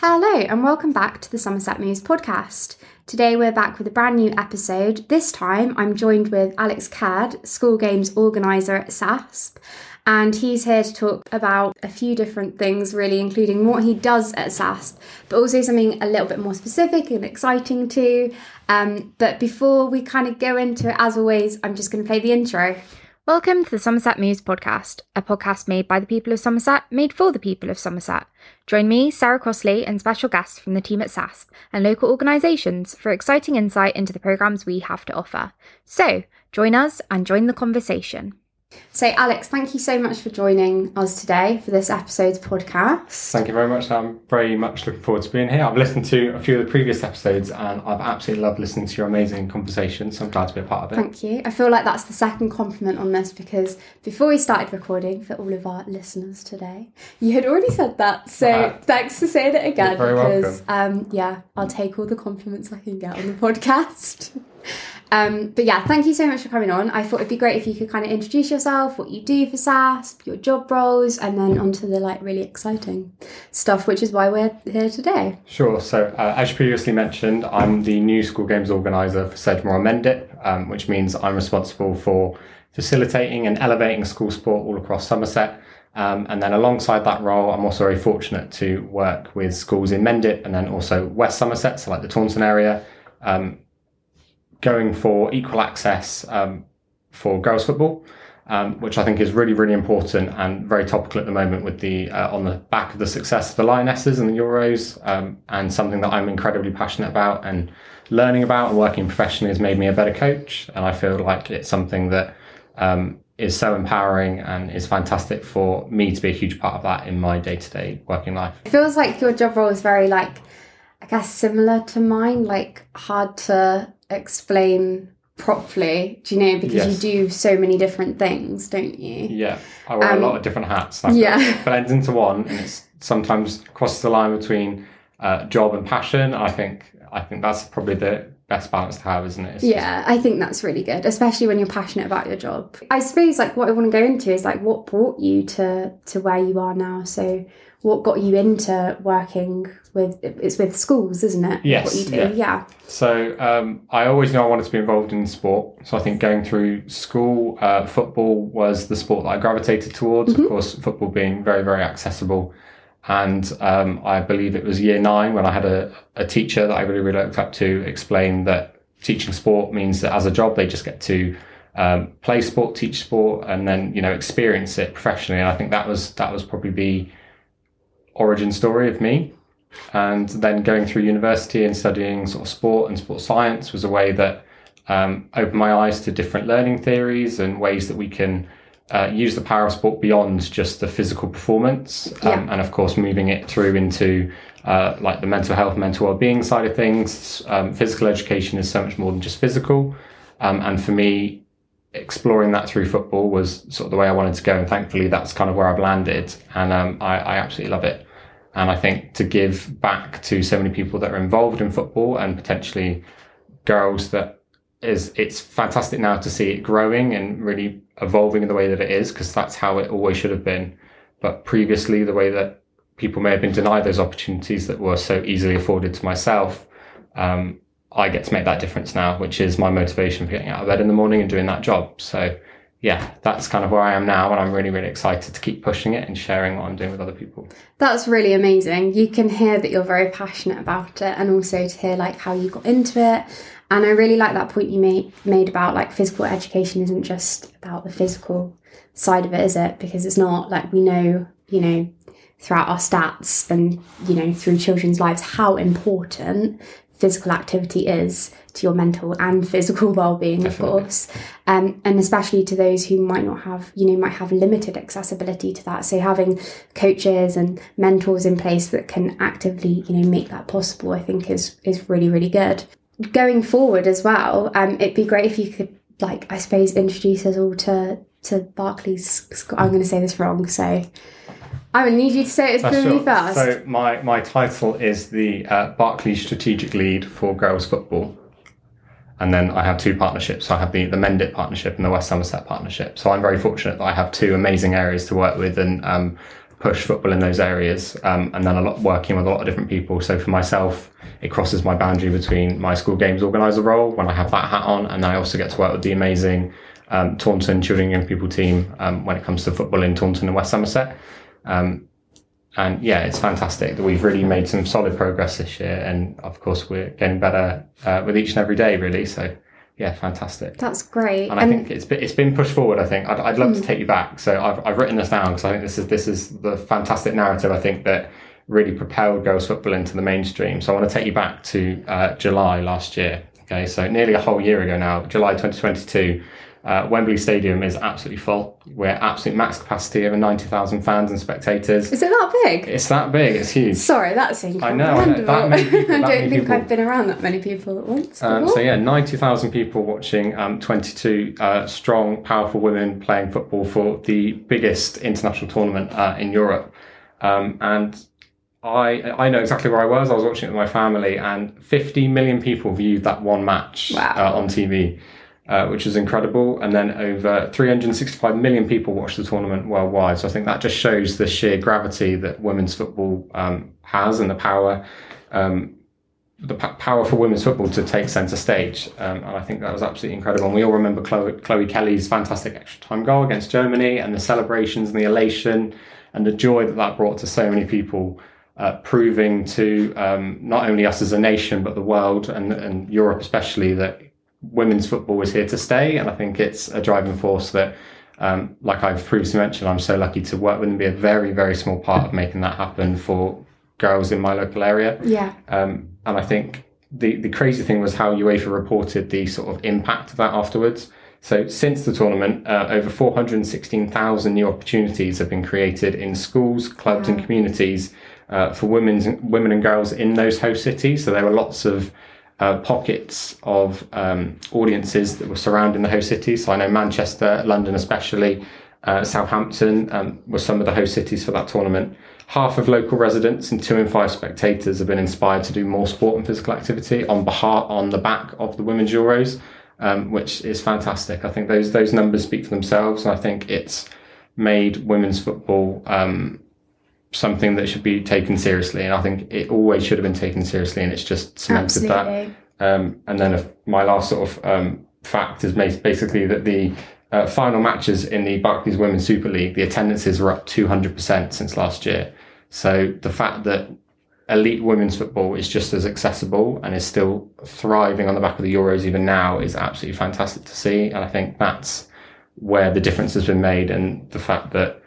Hello, and welcome back to the Somerset Moves podcast. Today we're back with a brand new episode. This time I'm joined with Alex Caird, school games organiser at SASP, and he's here to talk about a few different things, really, including what he does at SASP, but also something a little bit more specific and exciting too. Um, but before we kind of go into it, as always, I'm just going to play the intro. Welcome to the Somerset Moves podcast, a podcast made by the people of Somerset, made for the people of Somerset. Join me, Sarah Crossley, and special guests from the team at SASP and local organisations for exciting insight into the programmes we have to offer. So, join us and join the conversation. So, Alex, thank you so much for joining us today for this episode's podcast. Thank you very much. I'm very much looking forward to being here. I've listened to a few of the previous episodes and I've absolutely loved listening to your amazing conversation. So I'm glad to be a part of it. Thank you. I feel like that's the second compliment on this because before we started recording for all of our listeners today, you had already said that. So uh, thanks for saying it again because, um, yeah, I'll take all the compliments I can get on the podcast. Um, but yeah, thank you so much for coming on. I thought it'd be great if you could kind of introduce yourself, what you do for SASP, your job roles, and then onto the like really exciting stuff, which is why we're here today. Sure. So uh, as previously mentioned, I'm the new school games organizer for Sedgemoor and Mendip, um, which means I'm responsible for facilitating and elevating school sport all across Somerset. Um, and then alongside that role, I'm also very fortunate to work with schools in Mendip and then also West Somerset, so like the Taunton area, um, going for equal access um, for girls football, um, which I think is really, really important and very topical at the moment with the uh, on the back of the success of the Lionesses and the Euros, um, and something that I'm incredibly passionate about and learning about and working professionally has made me a better coach, and I feel like it's something that um, is so empowering and is fantastic for me to be a huge part of that in my day to day working life. It feels like your job role is very like, I guess, similar to mine, like hard to explain properly do you know because yes. you do so many different things don't you? Yeah i wear um, a lot of different hats like yeah. blends into one and it's sometimes crosses the line between uh, job and passion. I think i think that's probably the best balance to have isn't it it's yeah just... i think that's really good especially when you're passionate about your job i suppose like what i want to go into is like what brought you to to where you are now so what got you into working with it's with schools, isn't it? Yes. What you do, yeah. yeah. So um, I always knew I wanted to be involved in sport. So I think going through school, uh, football was the sport that I gravitated towards. Mm-hmm. Of course, football being very very accessible. And um, I believe it was year nine when I had a, a teacher that I really really looked up to explain that teaching sport means that as a job they just get to um, play sport, teach sport, and then you know experience it professionally. And I think that was that was probably the origin story of me. And then going through university and studying sort of sport and sports science was a way that um, opened my eyes to different learning theories and ways that we can uh, use the power of sport beyond just the physical performance. Um, yeah. And of course, moving it through into uh, like the mental health, mental well-being side of things. Um, physical education is so much more than just physical. Um, and for me, exploring that through football was sort of the way I wanted to go. And thankfully, that's kind of where I've landed. And um, I, I absolutely love it. And I think to give back to so many people that are involved in football and potentially girls that is, it's fantastic now to see it growing and really evolving in the way that it is, because that's how it always should have been. But previously, the way that people may have been denied those opportunities that were so easily afforded to myself, um, I get to make that difference now, which is my motivation for getting out of bed in the morning and doing that job. So yeah, that's kind of where I am now, and I'm really, really excited to keep pushing it and sharing what I'm doing with other people. That's really amazing. You can hear that you're very passionate about it, and also to hear like how you got into it. And I really like that point you made made about like physical education isn't just about the physical side of it, is it? Because it's not like we know, you know, throughout our stats and you know through children's lives how important physical activity is to your mental and physical well-being Definitely. of course um, and especially to those who might not have you know might have limited accessibility to that so having coaches and mentors in place that can actively you know make that possible i think is is really really good going forward as well um, it'd be great if you could like i suppose introduce us all to to barclays i'm going to say this wrong so I will need you to say it as really fast. So my, my title is the uh, Barclays Strategic Lead for Girls Football. And then I have two partnerships. So I have the, the Mendip partnership and the West Somerset partnership. So I'm very fortunate that I have two amazing areas to work with and um, push football in those areas, um, and then a lot working with a lot of different people. So for myself, it crosses my boundary between my school games organizer role when I have that hat on, and then I also get to work with the amazing um, Taunton Children and Young People team um, when it comes to football in Taunton and West Somerset. Um, and yeah, it's fantastic that we've really made some solid progress this year, and of course we're getting better uh, with each and every day, really. So yeah, fantastic. That's great. And I think it's been, it's been pushed forward. I think I'd, I'd love to take you back. So I've, I've written this down because I think this is this is the fantastic narrative. I think that really propelled girls football into the mainstream. So I want to take you back to uh, July last year. Okay, so nearly a whole year ago now, July 2022. Uh, Wembley Stadium is absolutely full. We're absolute max capacity over 90,000 fans and spectators. Is it that big? It's that big. It's huge. Sorry, that's I know, I know. That many people- I don't think people. I've been around that many people at once. Um, so yeah, 90,000 people watching um, 22 uh, strong, powerful women playing football for the biggest international tournament uh, in Europe. Um, and I I know exactly where I was. I was watching it with my family, and 50 million people viewed that one match Wow. uh, on TV, uh, which was incredible. And then over 365 million people watched the tournament worldwide. So I think that just shows the sheer gravity that women's football um, has and the power. Um, the p- power for women's football to take centre stage, um, and I think that was absolutely incredible. And we all remember Chloe, Chloe Kelly's fantastic extra time goal against Germany, and the celebrations and the elation and the joy that that brought to so many people, uh, proving to um, not only us as a nation but the world and and Europe especially that women's football is here to stay. And I think it's a driving force that. Um, like I've previously mentioned, I'm so lucky to work with and be a very, very small part of making that happen for girls in my local area. yeah, Um, and I think the, the crazy thing was how UEFA reported the sort of impact of that afterwards. So since the tournament, uh, over 416,000 new opportunities have been created in schools, clubs, and communities uh, for women's, women and girls in those host cities. So there were lots of uh, pockets of um, audiences that were surrounding the host cities. So I know Manchester, London especially, uh, Southampton um, were some of the host cities for that tournament. Half of local residents and two in five spectators have been inspired to do more sport and physical activity on behalf on the back of the women's Euros, um, which is fantastic. I think those those numbers speak for themselves, and I think it's made women's football um, something that should be taken seriously. And I think it always should have been taken seriously, and it's just cemented that. Um, and then if my last sort of um, fact is basically that the uh, final matches in the Barclays Women's Super League, the attendances were up 200% since last year. So the fact that elite women's football is just as accessible and is still thriving on the back of the Euros even now is absolutely fantastic to see. And I think that's where the difference has been made and the fact that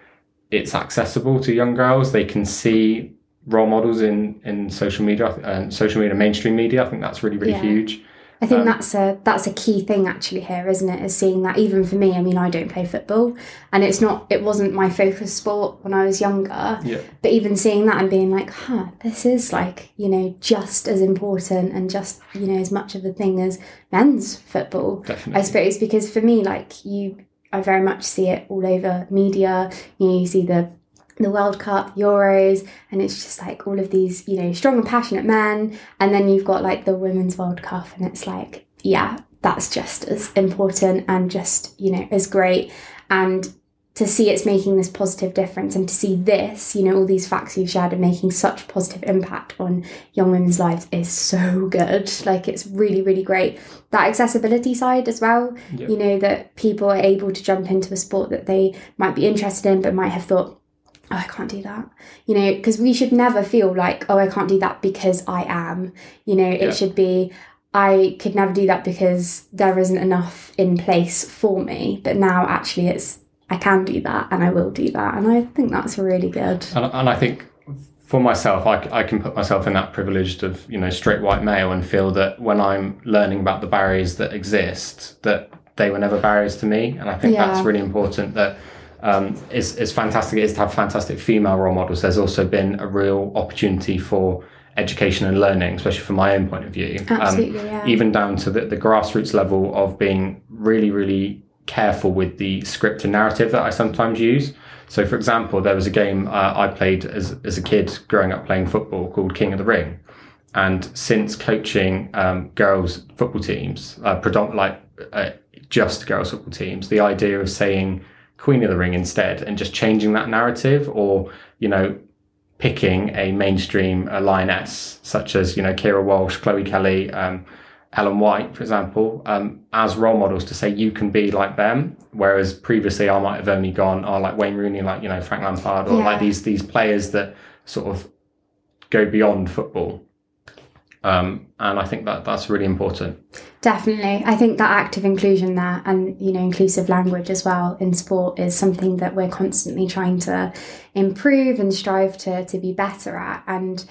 it's accessible to young girls. They can see role models in, in social media and social media, mainstream media. I think that's really, really Yeah. huge. I think Um, that's a that's a key thing actually here, isn't it? Is seeing that even for me. I mean, I don't play football, and it's not. It wasn't my focus sport when I was younger. Yeah. But even seeing that and being like, huh, this is like you know just as important and just you know as much of a thing as men's football. Definitely. I suppose because for me, like you, I very much see it all over media. You know, you see the the World Cup, Euros, and it's just like all of these, you know, strong and passionate men, and then you've got like the Women's World Cup, and it's like, yeah, that's just as important and just you know as great, and to see it's making this positive difference and to see this, you know, all these facts you've shared are making such positive impact on young women's lives is so good. Like it's really, really great. That accessibility side as well, Yeah. you know, that people are able to jump into a sport that they might be interested in but might have thought, oh, I can't do that. You know, because we should never feel like, oh, I can't do that because I am. You know, it Yeah. should be, I could never do that because there isn't enough in place for me. But now actually it's, I can do that and I will do that. And I think that's really good. And, and I think for myself, I can put myself in that privileged of, you know, straight white male and feel that when I'm learning about the barriers that exist, that they were never barriers to me. And I think that's really important that um, it's, it's fantastic it is to have fantastic female role models. There's also been a real opportunity for education and learning, especially from my own point of view. Um, Absolutely, yeah. even down to the, the grassroots level of being really, really careful with the script and narrative that I sometimes use. So, for example, there was a game uh, I played as, as a kid growing up playing football called King of the Ring. And since coaching um, girls' football teams, uh, like uh, just girls' football teams, the idea of saying Queen of the Ring instead and just changing that narrative or you know, picking a mainstream uh, lioness such as you know Keira Walsh, Chloe Kelly, um, Ellen White, for example, um, as role models to say you can be like them. Whereas previously I might have only gone, oh, like Wayne Rooney, like you know Frank Lampard, or Yeah. like these these players that sort of go beyond football. Um, and I think that that's really important. Definitely. I think that active inclusion there and, you know, inclusive language as well in sport is something that we're constantly trying to improve and strive to, to be better at. And,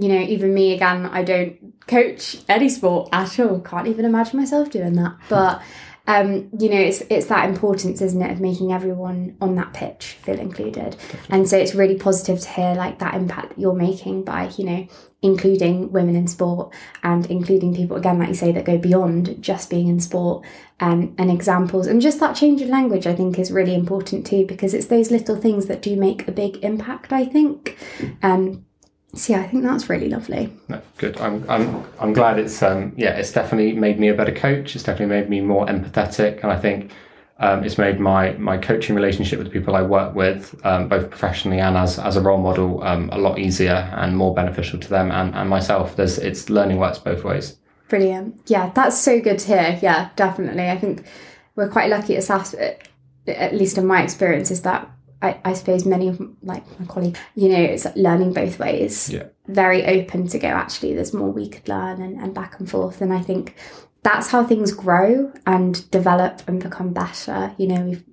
you know, even me again, I don't coach any sport at all. Can't even imagine myself doing that. But um, you know, it's it's that importance, isn't it, of making everyone on that pitch feel included. And so it's really positive to hear like that impact that you're making by, you know, including women in sport and including people again, like you say, that go beyond just being in sport. Um, and examples and just that change of language, I think, is really important too because it's those little things that do make a big impact. I think. Um, so yeah, I think that's really lovely. No, good. I'm, I'm, I'm glad it's, um, yeah, it's definitely made me a better coach. It's definitely made me more empathetic. And I think um, it's made my, my coaching relationship with the people I work with, um, both professionally and as, as a role model, um, a lot easier and more beneficial to them and, and myself. There's, it's learning works both ways. Brilliant. Yeah, that's so good to hear. Yeah, definitely. I think we're quite lucky at SAS, at least in my experience, is that I, I suppose many of like my colleagues, you know, it's learning both ways. Yeah. Very open to go, actually, there's more we could learn and, and back and forth. And I think that's how things grow and develop and become better. You know, we've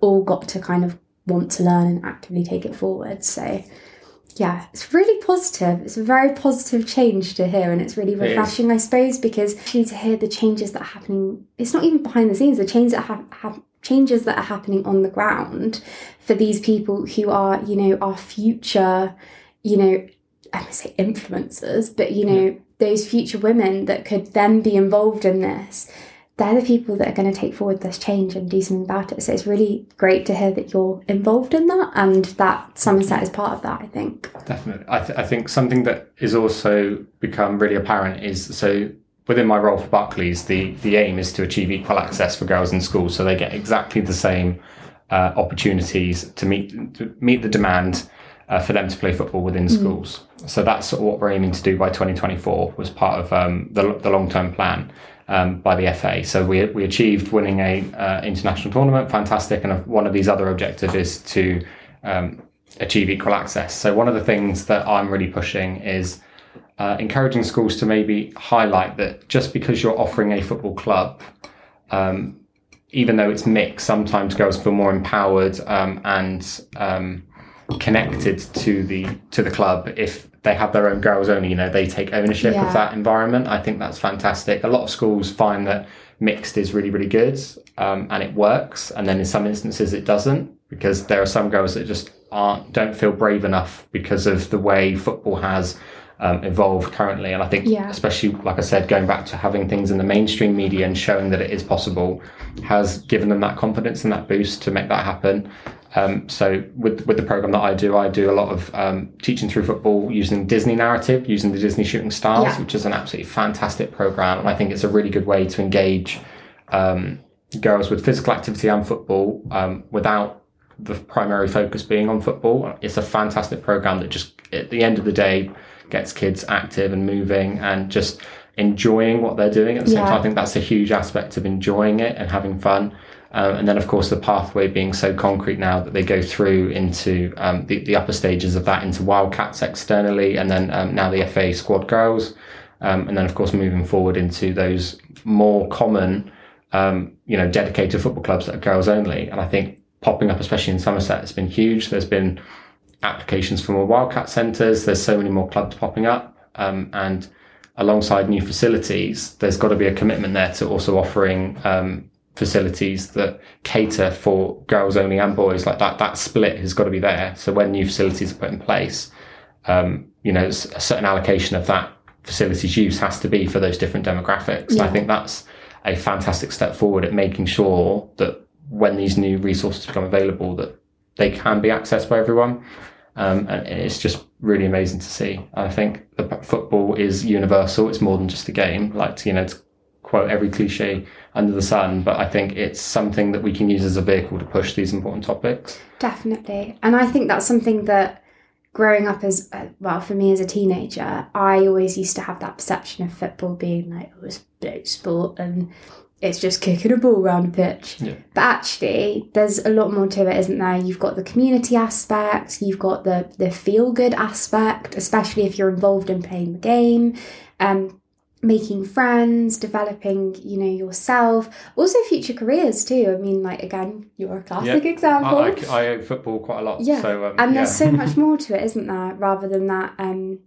all got to kind of want to learn and actively take it forward. So yeah, it's really positive. It's a very positive change to hear, and it's really refreshing, I suppose, because actually to hear the changes that are happening. It's not even behind the scenes. The changes that have, have changes that are happening on the ground for these people who are, you know, our future, you know, I would say influencers, but you know, those future women that could then be involved in this. They're the people that are going to take forward this change and do something about it. So it's really great to hear that you're involved in that and that Somerset is part of that, I think. Definitely. I, th- I think something that is also become really apparent is so within my role for Barclays, the, the aim is to achieve equal access for girls in schools so they get exactly the same uh, opportunities to meet to meet the demand uh, for them to play football within schools. So that's sort of what we're aiming to do by 2024 was part of um, the, the long term plan. Um, by the FA, so we we achieved winning a uh, international tournament, fantastic, and one of these other objectives is to um, achieve equal access. So one of the things that I'm really pushing is uh, encouraging schools to maybe highlight that just because you're offering a football club, um, even though it's mixed, sometimes girls feel more empowered um, and um, connected to the to the club if they have their own girls only. You know, they take ownership Yeah. of that environment. I think that's fantastic. A lot of schools find that mixed is really really good um, and it works, and then in some instances it doesn't because there are some girls that just aren't don't feel brave enough because of the way football has um, evolved currently. And I think, Yeah. especially like I said, going back to having things in the mainstream media and showing that it is possible, has given them that confidence and that boost to make that happen. Um, so with with the program that I do, I do a lot of um, teaching through football using Disney narrative, using the Disney shooting stars, Yeah. which is an absolutely fantastic program, and I think it's a really good way to engage um, girls with physical activity and football um, without the primary focus being on football. It's a fantastic program that just at the end of the day gets kids active and moving and just enjoying what they're doing at the same Yeah. time. I think that's a huge aspect of enjoying it and having fun. Um, and then, of course, the pathway being so concrete now that they go through into um, the, the upper stages of that into Wildcats externally, and then um, now the FA squad girls. Um, and then, of course, moving forward into those more common, um, you know, dedicated football clubs that are girls only. And I think popping up, especially in Somerset, has been huge. There's been applications for more Wildcat centres. There's so many more clubs popping up. Um, and alongside new facilities, there's got to be a commitment there to also offering um, facilities that cater for girls only and boys. Like that, that split has got to be there. So when new facilities are put in place, um, you know, a certain allocation of that facilities use has to be for those different demographics. And I think that's a fantastic step forward at making sure that when these new resources become available, that they can be accessed by everyone. Um, and it's just really amazing to see. I think the football is universal. It's more than just a game. Like you know, to quote every cliche under the sun, but I think it's something that we can use as a vehicle to push these important topics. Definitely. And I think that's something that growing up as uh, well for me as a teenager, I always used to have that perception of football being like oh, it's bloke sport and it's just kicking a ball around a pitch. Yeah. But actually, there's a lot more to it, isn't there? You've got the community aspect, you've got the the feel good aspect, especially if you're involved in playing the game. Um, making friends, developing, you know, yourself, also future careers too. I mean, like again, you're a classic Yeah. example. I, I, I football quite a lot. Yeah, So, um, and yeah. there's so much more to it, isn't there? Rather than that, um,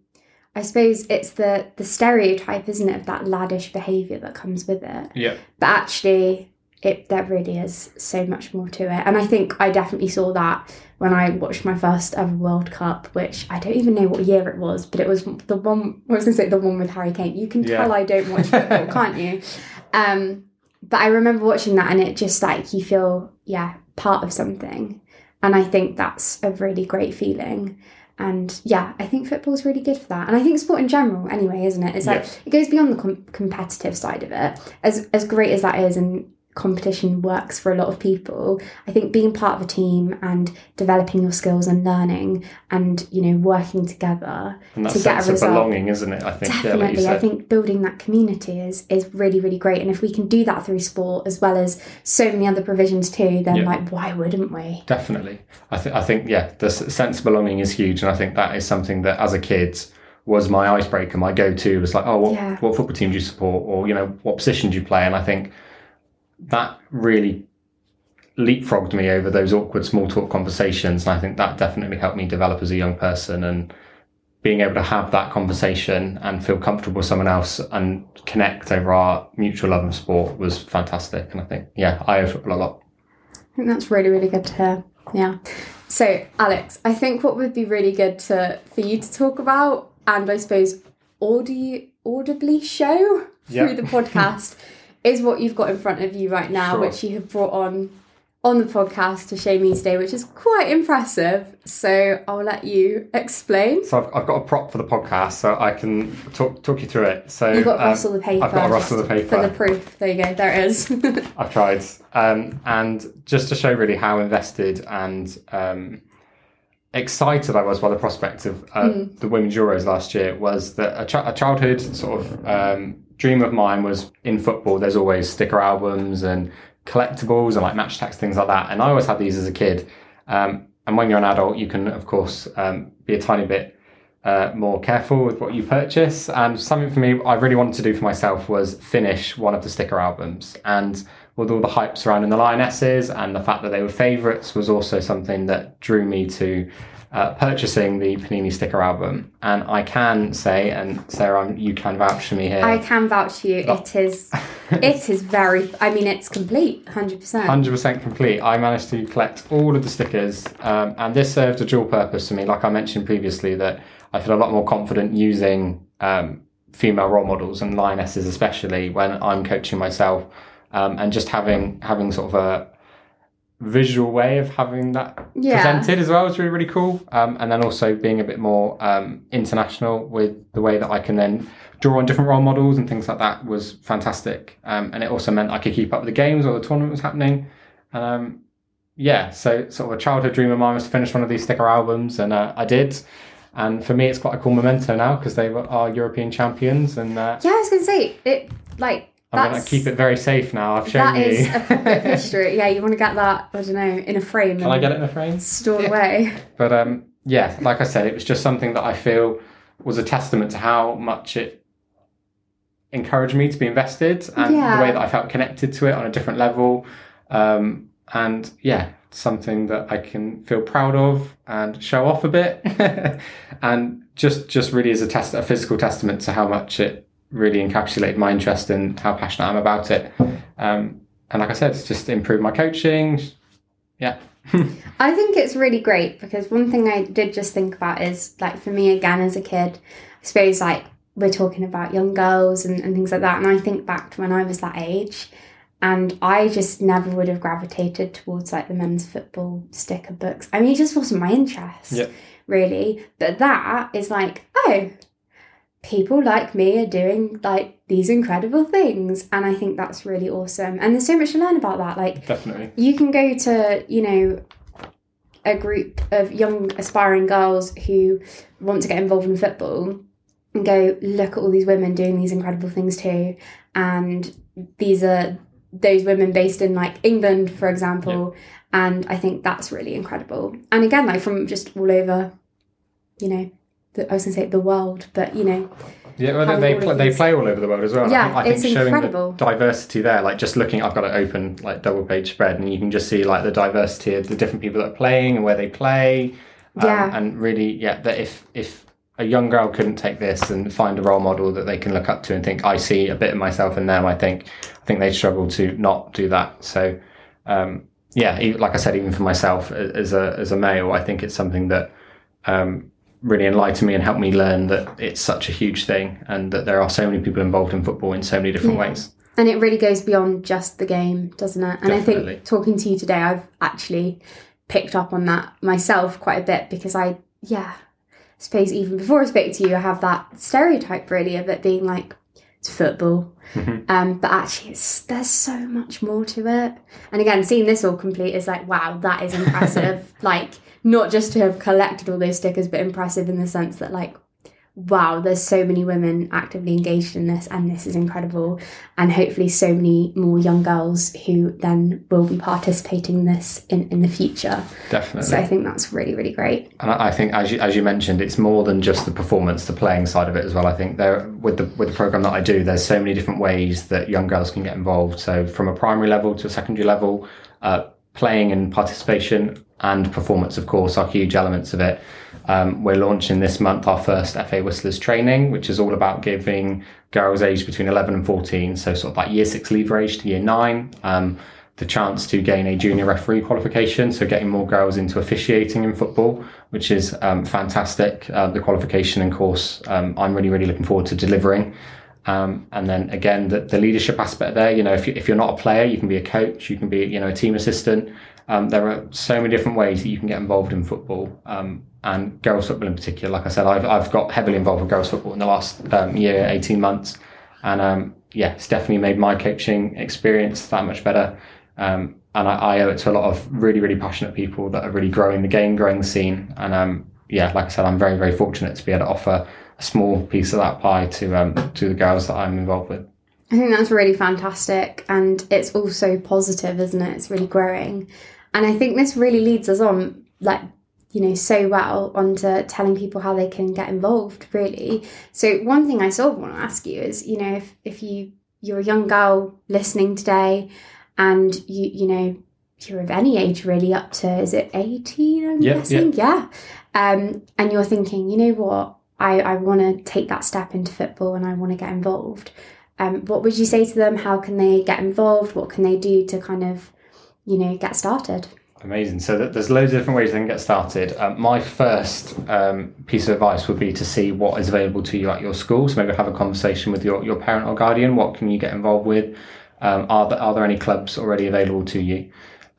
I suppose it's the the stereotype, isn't it, of that laddish behaviour that comes with it. yeah. But actually, it there really is so much more to it, and I think I definitely saw that when I watched my first ever World Cup, which I don't even know what year it was, but it was the one. I was going to say the one with Harry Kane. You can Yeah. tell I don't watch football, can't you? Um, but I remember watching that, and it just like you feel yeah part of something, and I think that's a really great feeling. And yeah, I think football's really good for that, and I think sport in general, anyway, isn't it? It's like Yes. it goes beyond the com- competitive side of it. As as great as that is, and competition works for a lot of people. I think being part of a team and developing your skills and learning and you know working together And that to get a sense of belonging, isn't it? I think. Yeah, like Definitely, I think building that community is is really really great, and if we can do that through sport as well as so many other provisions too, then Yeah. like why wouldn't we? Definitely. I think. I think. Yeah, the sense of belonging is huge, and I think that is something that, as a kid, was my icebreaker. My go-to was like, oh, what, Yeah. what football team do you support, or you know, what position do you play? And I think that really leapfrogged me over those awkward small talk conversations, and I think that definitely helped me develop as a young person and. Being able to have that conversation and feel comfortable with someone else and connect over our mutual love of sport was fantastic. And I think, yeah, I owe football a lot. I think that's really, really good to hear. Yeah. So, Alex, I think what would be really good to for you to talk about, and I suppose audio audibly show Yeah. through the podcast, is what you've got in front of you right now, Sure. which you have brought on on the podcast to show me today, which is quite impressive. So I'll let you explain. So I've, I've got a prop for the podcast, so I can talk talk you through it. So You've got to um, rustle the paper. I've got to rustle the paper For the proof. There you go. There it is. I've tried, um, and just to show really how invested and um, excited I was by the prospect of uh, Hmm. the Women's Euros last year was that a, ch- a childhood sort of um, dream of mine was in football. There's always sticker albums and collectibles and like match tags, things like that. And I always had these as a kid. Um, and when you're an adult, you can of course um, be a tiny bit uh, more careful with what you purchase. And something for me, I really wanted to do for myself was finish one of the sticker albums. And with all the hype surrounding the Lionesses and the fact that they were favourites was also something that drew me to uh, purchasing the Panini sticker album. And I can say, and Sarah, you can vouch for me here. I can vouch for you. Oh. It is. It is very. I mean, it's complete. Hundred percent. 100% complete. I managed to collect all of the stickers, um, and this served a dual purpose for me. Like I mentioned previously, that I feel a lot more confident using um, female role models and lionesses, especially when I'm coaching myself, um, and just having having sort of a visual way of having that Yeah. presented as well is really really cool. Um, and then also being a bit more um, international with the way that I can then draw on different role models and things like that was fantastic. Um, and it also meant I could keep up with the games or the tournament was happening. And um, yeah, so sort of a childhood dream of mine was to finish one of these sticker albums, and uh, I did. And for me, it's quite a cool memento now because they were our European champions, and uh, Yeah, I was gonna say it. Like I'm going to keep it very safe now. I've shown that you. is a history. Yeah, you want to get that. I don't know in a frame. Can I get it in a frame? stored Yeah. away? But um, yeah, like I said, it was just something that I feel was a testament to how much it encouraged me to be invested and Yeah. the way that I felt connected to it on a different level. Um, and yeah, something that I can feel proud of and show off a bit, and just just really is a test, a physical testament to how much it really encapsulated my interest and how passionate I'm about it. Um, and like I said, it's just improved my coaching. Yeah. I think it's really great because one thing I did just think about is like for me again as a kid, I suppose like we're talking about young girls and, and things like that, and I think back to when I was that age. And I just never would have gravitated towards like the men's football sticker books. I mean, it just wasn't my interest, Yeah. really. But that is like, oh, people like me are doing like these incredible things. And I think that's really awesome. And there's so much to learn about that. Like, Definitely. you can go to you know a group of young aspiring girls who want to get involved in football and go look at all these women doing these incredible things too and these are those women based in like England for example and I think that's really incredible and again like from just all over you know the, I was going to say the world but you know Yeah, well, they play, they play all over the world as well. Yeah, I think, I think it's showing incredible. the diversity there, like just looking, I've got it open, like double page spread, and you can just see like the diversity of the different people that are playing and where they play. Um, Yeah. and really, yeah, that if if a young girl couldn't take this and find a role model that they can look up to and think, I see a bit of myself in them, I think, I think they struggle to not do that. So, um, yeah, like I said, even for myself as a as a male, I think it's something that um, really enlightened me and helped me learn that it's such a huge thing and that there are so many people involved in football in so many different Yeah. ways. and it really goes beyond just the game doesn't it and I think talking to you today I've actually picked up on that myself quite a bit because I yeah I suppose even before I spoke to you I have that stereotype really of it being like it's football Mhm. um but actually it's there's so much more to it and again seeing this all complete is like wow that is impressive like not just to have collected all those stickers but impressive in the sense that like wow there's so many women actively engaged in this and this is incredible and hopefully so many more young girls who then will be participating in this in, in the future Definitely. so i think that's really really great And I think, as you, as you mentioned, it's more than just the performance, the playing side of it as well. I think there, with the with the program that I do, there's so many different ways that young girls can get involved. So from a primary level to a secondary level, uh, playing and participation and performance, of course, are huge elements of it. Um, we're launching this month our first FA Whistlers training, which is all about giving girls aged between 11 and 14, so sort of like year six leaver age to year nine. Um, the chance to gain a junior referee qualification, so getting more girls into officiating in football, which is um, fantastic. Uh, the qualification and course, um, I'm really, really looking forward to delivering. Um, and then again, the, the leadership aspect there, you know, if, you, if you're not a player, you can be a coach, you can be, you know, a team assistant. Um, there are so many different ways that you can get involved in football. Um, and girls football in particular, like I said, I've, I've got heavily involved with girls football in the last um, year, 18 months. And um, yeah, it's definitely made my coaching experience that much better. Um, and I, I owe it to a lot of really, really passionate people that are really growing the game, growing the scene. And yeah, like I said, I'm very, very fortunate to be able to offer a small piece of that pie to um, to the girls that I'm involved with. I think that's really fantastic and it's also positive, isn't it? It's really growing. And I think this really leads us on, like, you know, so well onto telling people how they can get involved, really. So one thing I sort of want to ask you is, you know, if, if you you're a young girl listening today and you you know, you're of any age really up to is it 18 I'm Yeah, guessing? Yeah. Um and you're thinking, you know what, I, I wanna take that step into football and I wanna get involved um, what would you say to them? How can they get involved? What can they do to kind of, you know, get started? Amazing. So there's loads of different ways they can get started. Um, my first um, piece of advice would be to see what is available to you at your school. So maybe have a conversation with your, your parent or guardian. What can you get involved with? Um, are, there, are there any clubs already available to you?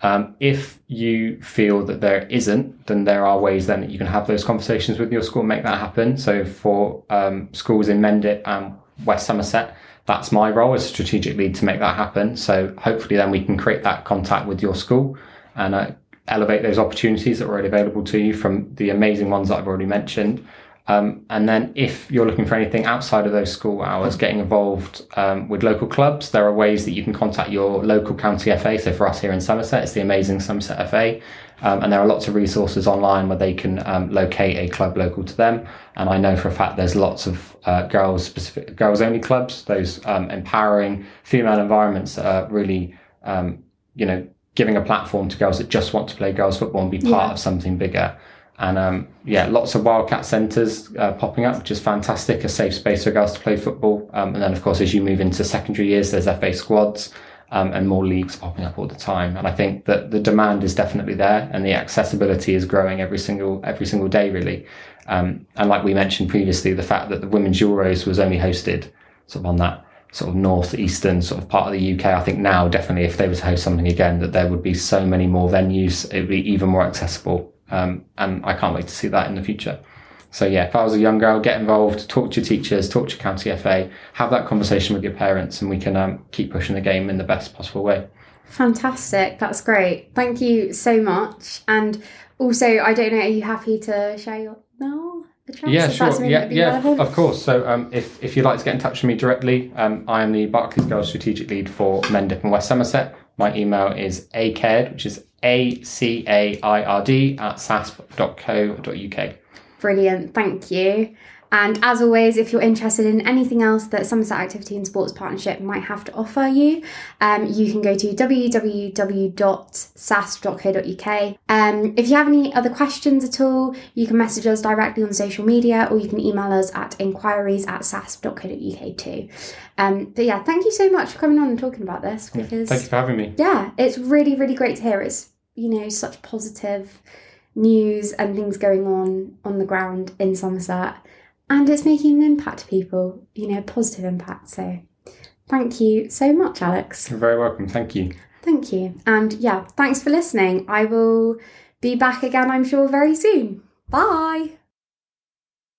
Um, if you feel that there isn't, then there are ways then that you can have those conversations with your school and make that happen. So for um, schools in Mendip and West Somerset, that's my role as strategic lead to make that happen. So hopefully then we can create that contact with your school and uh, elevate those opportunities that are already available to you from the amazing ones that I've already mentioned. Um, and then if you're looking for anything outside of those school hours, getting involved um, with local clubs, there are ways that you can contact your local county FA. So for us here in Somerset, it's the amazing Somerset FA. Um, and there are lots of resources online where they can um, locate a club local to them. And I know for a fact there's lots of uh, girls specific, girls only clubs, those um, empowering female environments that are really, um, you know, giving a platform to girls that just want to play girls football and be part Yeah. of something bigger. And um, yeah, lots of Wildcat centres uh, popping up, which is fantastic, a safe space for girls to play football. Um, and then, of course, as you move into secondary years, there's FA squads um, and more leagues popping up all the time. And I think that the demand is definitely there, and the accessibility is growing every single every single day, really. Um, and like we mentioned previously, the fact that the Women's Euros was only hosted sort of on that sort of northeastern sort of part of the UK. I think now definitely if they were to host something again, that there would be so many more venues. It would be even more accessible. Um, and I can't wait to see that in the future. So yeah, if I was a young girl, get involved, talk to your teachers, talk to your county FA, have that conversation with your parents, and we can um, keep pushing the game in the best possible way. Fantastic. That's great. Thank you so much. And Also, I don't know, are you happy to share your address? Yeah, sure. Yeah, yeah, relevant? of course. So, um, if if you'd like to get in touch with me directly, um, I am the Barclays Girls Strategic Lead for Mendip and West Somerset. My email is acaird, which is a c a i r d at sasp.co.uk. Brilliant, thank you. And as always, if you're interested in anything else that Somerset Activity and Sports Partnership might have to offer you, um, you can go to www.sasp.co.uk. Um, if you have any other questions at all, you can message us directly on social media or you can email us at inquiries at sasp.co.uk too. Um, but yeah, thank you so much for coming on and talking about this because Thank you for having me. yeah, it's really, really great to hear. It's, you know, such positive news and things going on on the ground in Somerset. And it's making an impact to people, you know, positive impact. So thank you so much, Alex. You're very welcome. Thank you. Thank you. And yeah, thanks for listening. I will be back again, I'm sure, very soon. Bye.